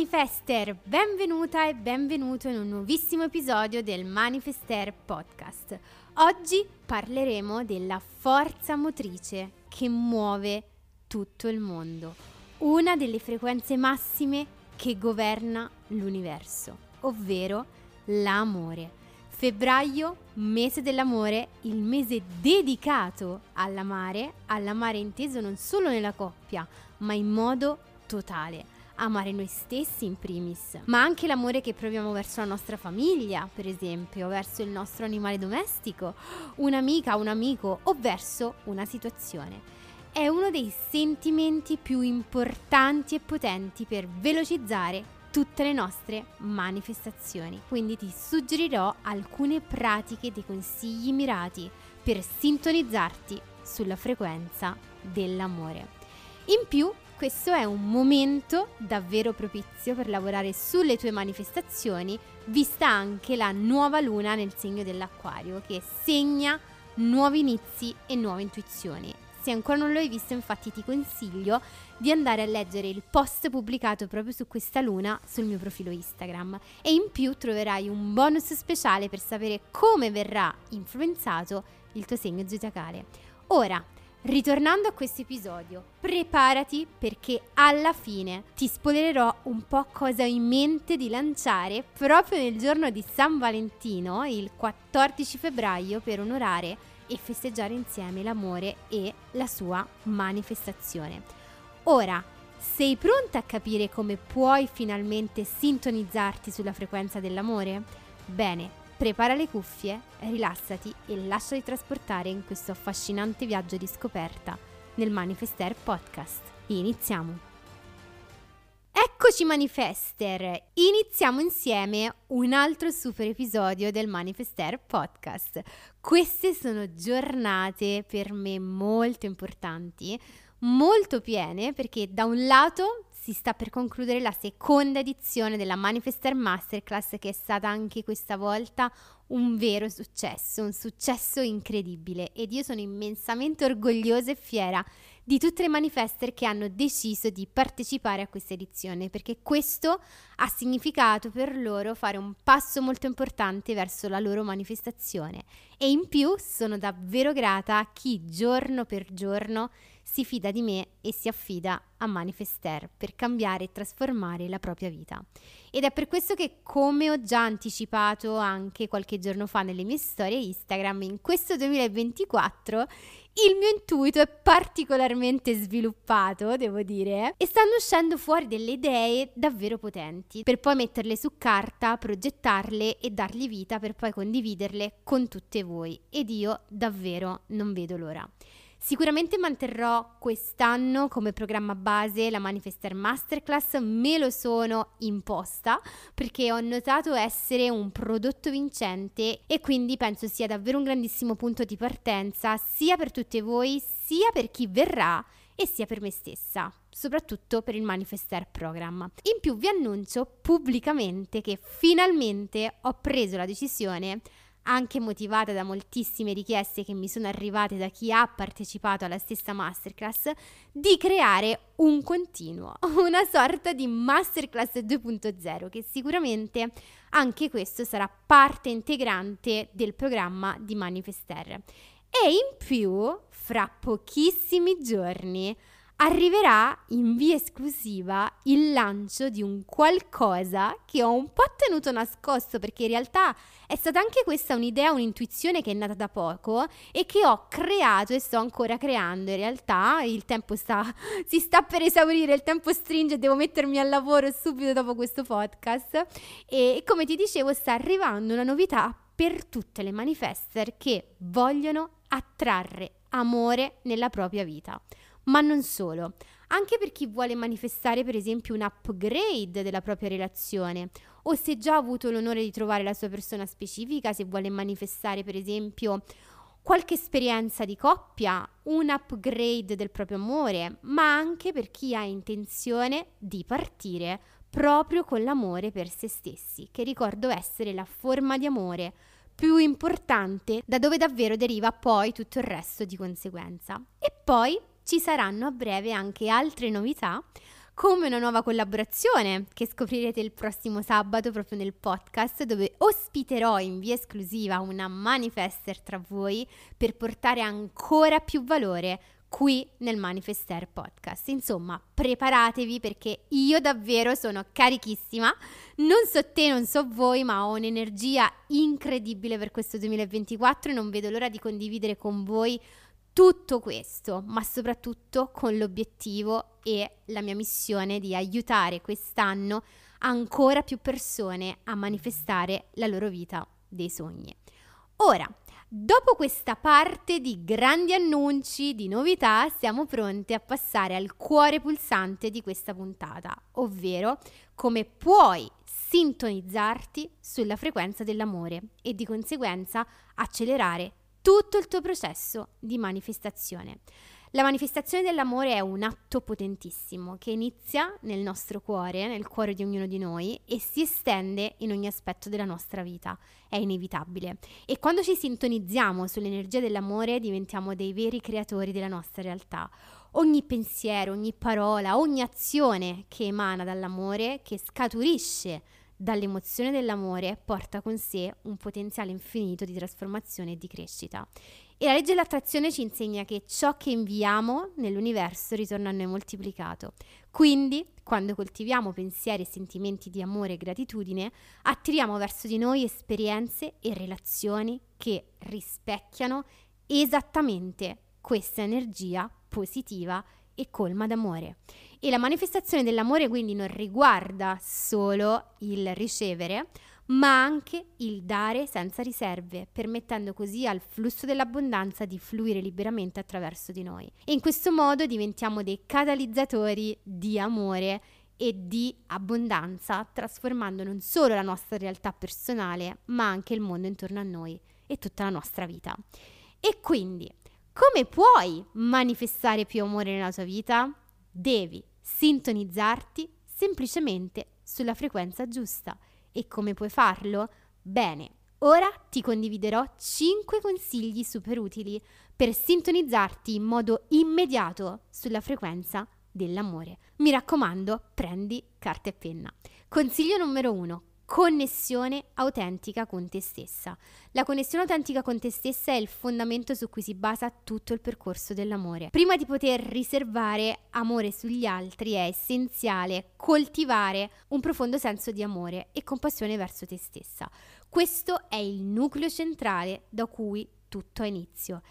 Manifester, benvenuta e benvenuto in un nuovissimo episodio del Manifester Podcast. Oggi parleremo della forza motrice che muove tutto il mondo, una delle frequenze massime che governa l'universo, ovvero l'amore. Febbraio, mese dell'amore, il mese dedicato all'amare, all'amare inteso non solo nella coppia, ma in modo totale amare noi stessi in primis, ma anche l'amore che proviamo verso la nostra famiglia, per esempio, verso il nostro animale domestico, un'amica, un amico o verso una situazione. È uno dei sentimenti più importanti e potenti per velocizzare tutte le nostre manifestazioni. Quindi ti suggerirò alcune pratiche dei consigli mirati per sintonizzarti sulla frequenza dell'amore. In più questo è un momento davvero propizio per lavorare sulle tue manifestazioni, vista anche la nuova luna nel segno dell'acquario che segna nuovi inizi e nuove intuizioni. Se ancora non lo hai visto, infatti ti consiglio di andare a leggere il post pubblicato proprio su questa luna sul mio profilo Instagram e in più troverai un bonus speciale per sapere come verrà influenzato il tuo segno zodiacale. Ora, Ritornando a questo episodio, preparati perché alla fine ti spoilerò un po' cosa ho in mente di lanciare proprio nel giorno di San Valentino, il 14 febbraio, per onorare e festeggiare insieme l'amore e la sua manifestazione. Ora, sei pronta a capire come puoi finalmente sintonizzarti sulla frequenza dell'amore? Bene, Prepara le cuffie, rilassati e lasciati trasportare in questo affascinante viaggio di scoperta nel Manifester Podcast. Iniziamo! Eccoci Manifester! Iniziamo insieme un altro super episodio del Manifester Podcast. Queste sono giornate per me molto importanti, molto piene perché da un lato si sta per concludere la seconda edizione della Manifester Masterclass che è stata anche questa volta un vero successo, un successo incredibile. Ed io sono immensamente orgogliosa e fiera di tutte le manifester che hanno deciso di partecipare a questa edizione perché questo ha significato per loro fare un passo molto importante verso la loro manifestazione e in più sono davvero grata a chi giorno per giorno si fida di me e si affida a Manifester per cambiare e trasformare la propria vita. Ed è per questo che, come ho già anticipato anche qualche giorno fa nelle mie storie Instagram, in questo 2024 il mio intuito è particolarmente sviluppato, devo dire, e stanno uscendo fuori delle idee davvero potenti, per poi metterle su carta, progettarle e dargli vita per poi condividerle con tutte voi. Ed io davvero non vedo l'ora. Sicuramente manterrò quest'anno come programma base la Manifester Masterclass, me lo sono imposta perché ho notato essere un prodotto vincente e quindi penso sia davvero un grandissimo punto di partenza sia per tutte voi sia per chi verrà e sia per me stessa, soprattutto per il Manifester Program. In più vi annuncio pubblicamente che finalmente ho preso la decisione anche motivata da moltissime richieste che mi sono arrivate da chi ha partecipato alla stessa masterclass, di creare un continuo, una sorta di masterclass 2.0 che sicuramente anche questo sarà parte integrante del programma di Manifester. E in più, fra pochissimi giorni, arriverà in via esclusiva il lancio di un qualcosa che ho un po' tenuto nascosto perché in realtà è stata anche questa un'idea, un'intuizione che è nata da poco e che ho creato e sto ancora creando. In realtà il tempo sta, si sta per esaurire, il tempo stringe, devo mettermi al lavoro subito dopo questo podcast e come ti dicevo sta arrivando una novità per tutte le manifester che vogliono attrarre amore nella propria vita ma non solo. Anche per chi vuole manifestare per esempio un upgrade della propria relazione o se già ha avuto l'onore di trovare la sua persona specifica, se vuole manifestare per esempio qualche esperienza di coppia, un upgrade del proprio amore, ma anche per chi ha intenzione di partire proprio con l'amore per se stessi, che ricordo essere la forma di amore più importante da dove davvero deriva poi tutto il resto di conseguenza. E poi ci saranno a breve anche altre novità come una nuova collaborazione che scoprirete il prossimo sabato proprio nel podcast dove ospiterò in via esclusiva una manifester tra voi per portare ancora più valore qui nel Manifester Podcast. Insomma, preparatevi perché io davvero sono carichissima. Non so te, non so voi, ma ho un'energia incredibile per questo 2024 e non vedo l'ora di condividere con voi tutto questo, ma soprattutto con l'obiettivo e la mia missione di aiutare quest'anno ancora più persone a manifestare la loro vita dei sogni. Ora, Dopo questa parte di grandi annunci, di novità, siamo pronti a passare al cuore pulsante di questa puntata, ovvero come puoi sintonizzarti sulla frequenza dell'amore e di conseguenza accelerare tutto il tuo processo di manifestazione. La manifestazione dell'amore è un atto potentissimo che inizia nel nostro cuore, nel cuore di ognuno di noi e si estende in ogni aspetto della nostra vita. È inevitabile. E quando ci sintonizziamo sull'energia dell'amore diventiamo dei veri creatori della nostra realtà. Ogni pensiero, ogni parola, ogni azione che emana dall'amore, che scaturisce dall'emozione dell'amore, porta con sé un potenziale infinito di trasformazione e di crescita. E la legge dell'attrazione ci insegna che ciò che inviamo nell'universo ritorna a noi moltiplicato. Quindi, quando coltiviamo pensieri e sentimenti di amore e gratitudine, attiriamo verso di noi esperienze e relazioni che rispecchiano esattamente questa energia positiva colma d'amore. E la manifestazione dell'amore quindi non riguarda solo il ricevere, ma anche il dare senza riserve, permettendo così al flusso dell'abbondanza di fluire liberamente attraverso di noi. E in questo modo diventiamo dei catalizzatori di amore e di abbondanza, trasformando non solo la nostra realtà personale, ma anche il mondo intorno a noi e tutta la nostra vita. E quindi, come puoi manifestare più amore nella tua vita? Devi sintonizzarti semplicemente sulla frequenza giusta e come puoi farlo? Bene, ora ti condividerò 5 consigli super utili per sintonizzarti in modo immediato sulla frequenza dell'amore. Mi raccomando, prendi carta e penna. Consiglio numero 1 connessione autentica con te stessa. La connessione autentica con te stessa è il fondamento su cui si basa tutto il percorso dell'amore. Prima di poter riservare amore sugli altri è essenziale coltivare un profondo senso di amore e compassione verso te stessa. Questo è il nucleo centrale da cui tutto ha inizio.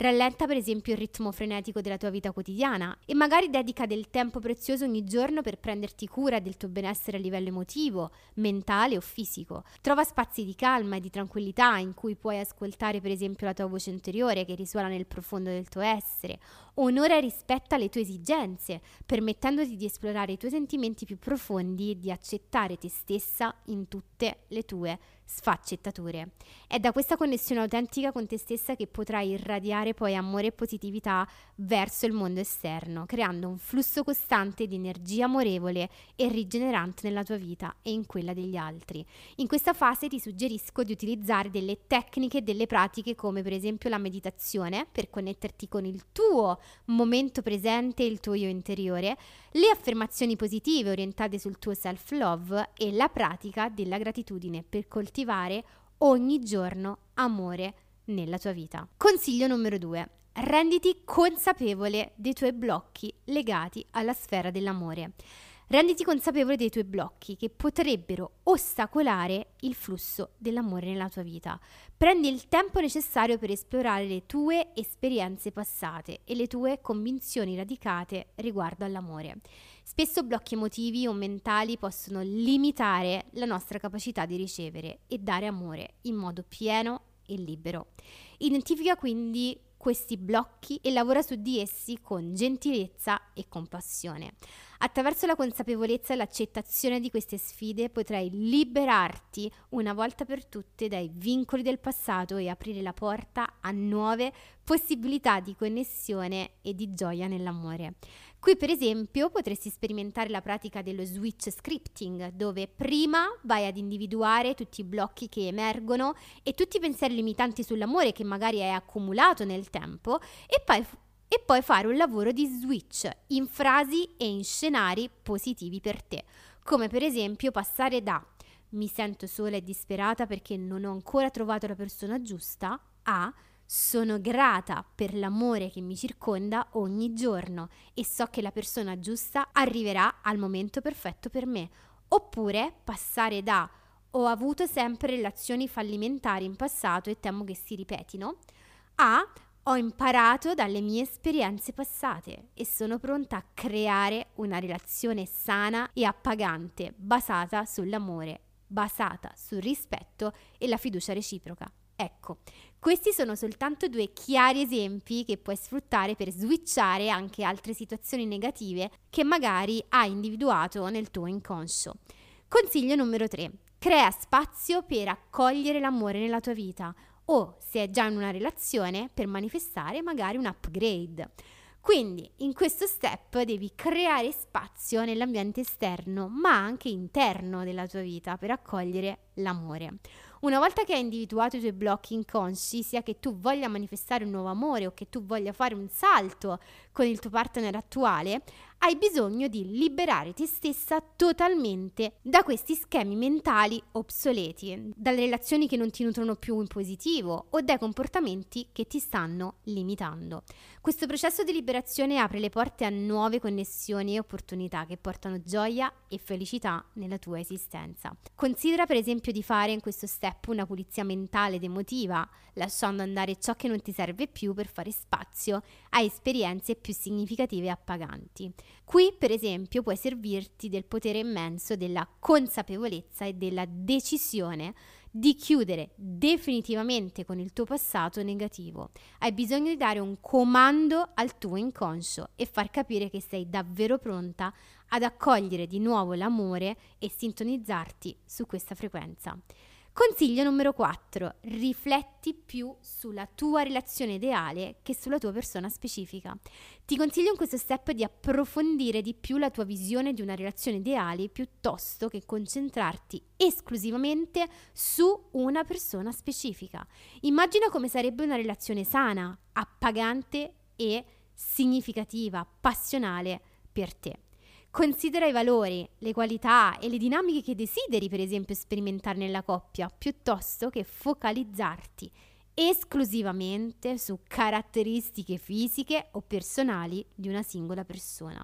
Rallenta per esempio il ritmo frenetico della tua vita quotidiana e magari dedica del tempo prezioso ogni giorno per prenderti cura del tuo benessere a livello emotivo, mentale o fisico. Trova spazi di calma e di tranquillità in cui puoi ascoltare per esempio la tua voce interiore che risuona nel profondo del tuo essere. Onora e rispetta le tue esigenze, permettendoti di esplorare i tuoi sentimenti più profondi e di accettare te stessa in tutte le tue sfaccettature. È da questa connessione autentica con te stessa che potrai irradiare poi amore e positività verso il mondo esterno, creando un flusso costante di energia amorevole e rigenerante nella tua vita e in quella degli altri. In questa fase ti suggerisco di utilizzare delle tecniche e delle pratiche come per esempio la meditazione per connetterti con il tuo momento presente e il tuo io interiore, le affermazioni positive orientate sul tuo self-love e la pratica della gratitudine per coltivare ogni giorno amore nella tua vita. Consiglio numero 2. Renditi consapevole dei tuoi blocchi legati alla sfera dell'amore. Renditi consapevole dei tuoi blocchi che potrebbero ostacolare il flusso dell'amore nella tua vita. Prendi il tempo necessario per esplorare le tue esperienze passate e le tue convinzioni radicate riguardo all'amore. Spesso blocchi emotivi o mentali possono limitare la nostra capacità di ricevere e dare amore in modo pieno e libero. Identifica quindi questi blocchi e lavora su di essi con gentilezza e compassione. Attraverso la consapevolezza e l'accettazione di queste sfide potrai liberarti una volta per tutte dai vincoli del passato e aprire la porta a nuove possibilità di connessione e di gioia nell'amore. Qui per esempio potresti sperimentare la pratica dello switch scripting, dove prima vai ad individuare tutti i blocchi che emergono e tutti i pensieri limitanti sull'amore che magari hai accumulato nel tempo e poi e poi fare un lavoro di switch in frasi e in scenari positivi per te, come per esempio passare da mi sento sola e disperata perché non ho ancora trovato la persona giusta a sono grata per l'amore che mi circonda ogni giorno e so che la persona giusta arriverà al momento perfetto per me. Oppure passare da ho avuto sempre relazioni fallimentari in passato e temo che si ripetino a ho imparato dalle mie esperienze passate e sono pronta a creare una relazione sana e appagante basata sull'amore, basata sul rispetto e la fiducia reciproca. Ecco, questi sono soltanto due chiari esempi che puoi sfruttare per switchare anche altre situazioni negative che magari hai individuato nel tuo inconscio. Consiglio numero 3. Crea spazio per accogliere l'amore nella tua vita o, se è già in una relazione, per manifestare magari un upgrade. Quindi in questo step devi creare spazio nell'ambiente esterno, ma anche interno della tua vita per accogliere l'amore. Una volta che hai individuato i tuoi blocchi inconsci, sia che tu voglia manifestare un nuovo amore o che tu voglia fare un salto con il tuo partner attuale, hai bisogno di liberare te stessa totalmente da questi schemi mentali obsoleti, dalle relazioni che non ti nutrono più in positivo o dai comportamenti che ti stanno limitando. Questo processo di liberazione apre le porte a nuove connessioni e opportunità che portano gioia e felicità nella tua esistenza. Considera per esempio di fare in questo step una pulizia mentale ed emotiva, lasciando andare ciò che non ti serve più per fare spazio a esperienze più significative e appaganti. Qui, per esempio, puoi servirti del potere immenso della consapevolezza e della decisione di chiudere definitivamente con il tuo passato negativo. Hai bisogno di dare un comando al tuo inconscio e far capire che sei davvero pronta ad accogliere di nuovo l'amore e sintonizzarti su questa frequenza. Consiglio numero 4. Rifletti più sulla tua relazione ideale che sulla tua persona specifica. Ti consiglio in questo step di approfondire di più la tua visione di una relazione ideale piuttosto che concentrarti esclusivamente su una persona specifica. Immagina come sarebbe una relazione sana, appagante e significativa, passionale per te. Considera i valori, le qualità e le dinamiche che desideri, per esempio, sperimentare nella coppia, piuttosto che focalizzarti esclusivamente su caratteristiche fisiche o personali di una singola persona.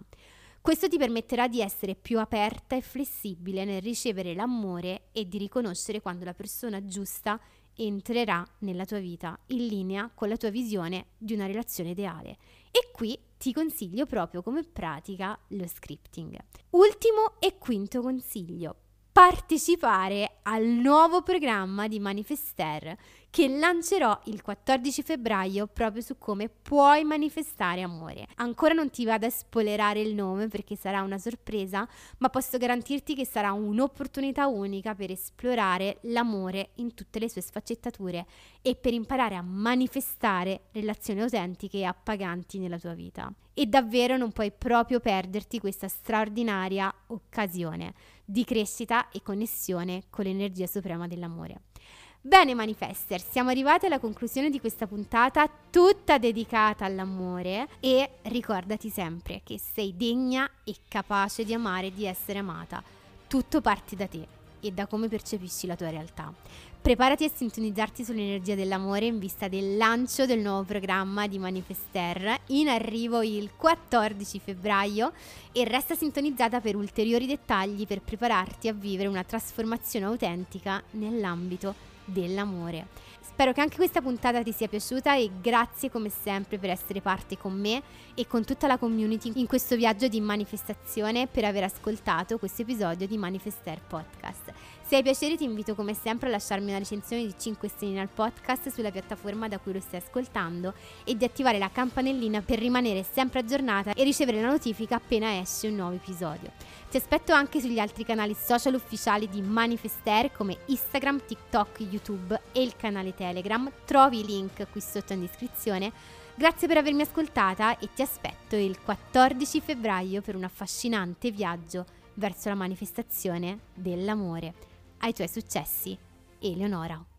Questo ti permetterà di essere più aperta e flessibile nel ricevere l'amore e di riconoscere quando la persona giusta entrerà nella tua vita in linea con la tua visione di una relazione ideale. E qui ti consiglio proprio come pratica lo scripting. Ultimo e quinto consiglio. Partecipare al nuovo programma di Manifester che lancerò il 14 febbraio proprio su come puoi manifestare amore. Ancora non ti vado a spoilerare il nome perché sarà una sorpresa, ma posso garantirti che sarà un'opportunità unica per esplorare l'amore in tutte le sue sfaccettature e per imparare a manifestare relazioni autentiche e appaganti nella tua vita. E davvero non puoi proprio perderti questa straordinaria occasione di crescita e connessione con l'energia suprema dell'amore. Bene manifester, siamo arrivati alla conclusione di questa puntata tutta dedicata all'amore e ricordati sempre che sei degna e capace di amare e di essere amata. Tutto parte da te e da come percepisci la tua realtà. Preparati a sintonizzarti sull'energia dell'amore in vista del lancio del nuovo programma di Manifester in arrivo il 14 febbraio e resta sintonizzata per ulteriori dettagli per prepararti a vivere una trasformazione autentica nell'ambito dell'amore. Spero che anche questa puntata ti sia piaciuta e grazie come sempre per essere parte con me e con tutta la community in questo viaggio di manifestazione per aver ascoltato questo episodio di Manifester Podcast. Hai piacere ti invito come sempre a lasciarmi una recensione di 5 stelle al podcast sulla piattaforma da cui lo stai ascoltando e di attivare la campanellina per rimanere sempre aggiornata e ricevere la notifica appena esce un nuovo episodio. Ti aspetto anche sugli altri canali social ufficiali di Manifester come Instagram, TikTok, YouTube e il canale Telegram. Trovi i link qui sotto in descrizione. Grazie per avermi ascoltata e ti aspetto il 14 febbraio per un affascinante viaggio verso la manifestazione dell'amore ai tuoi successi. Eleonora.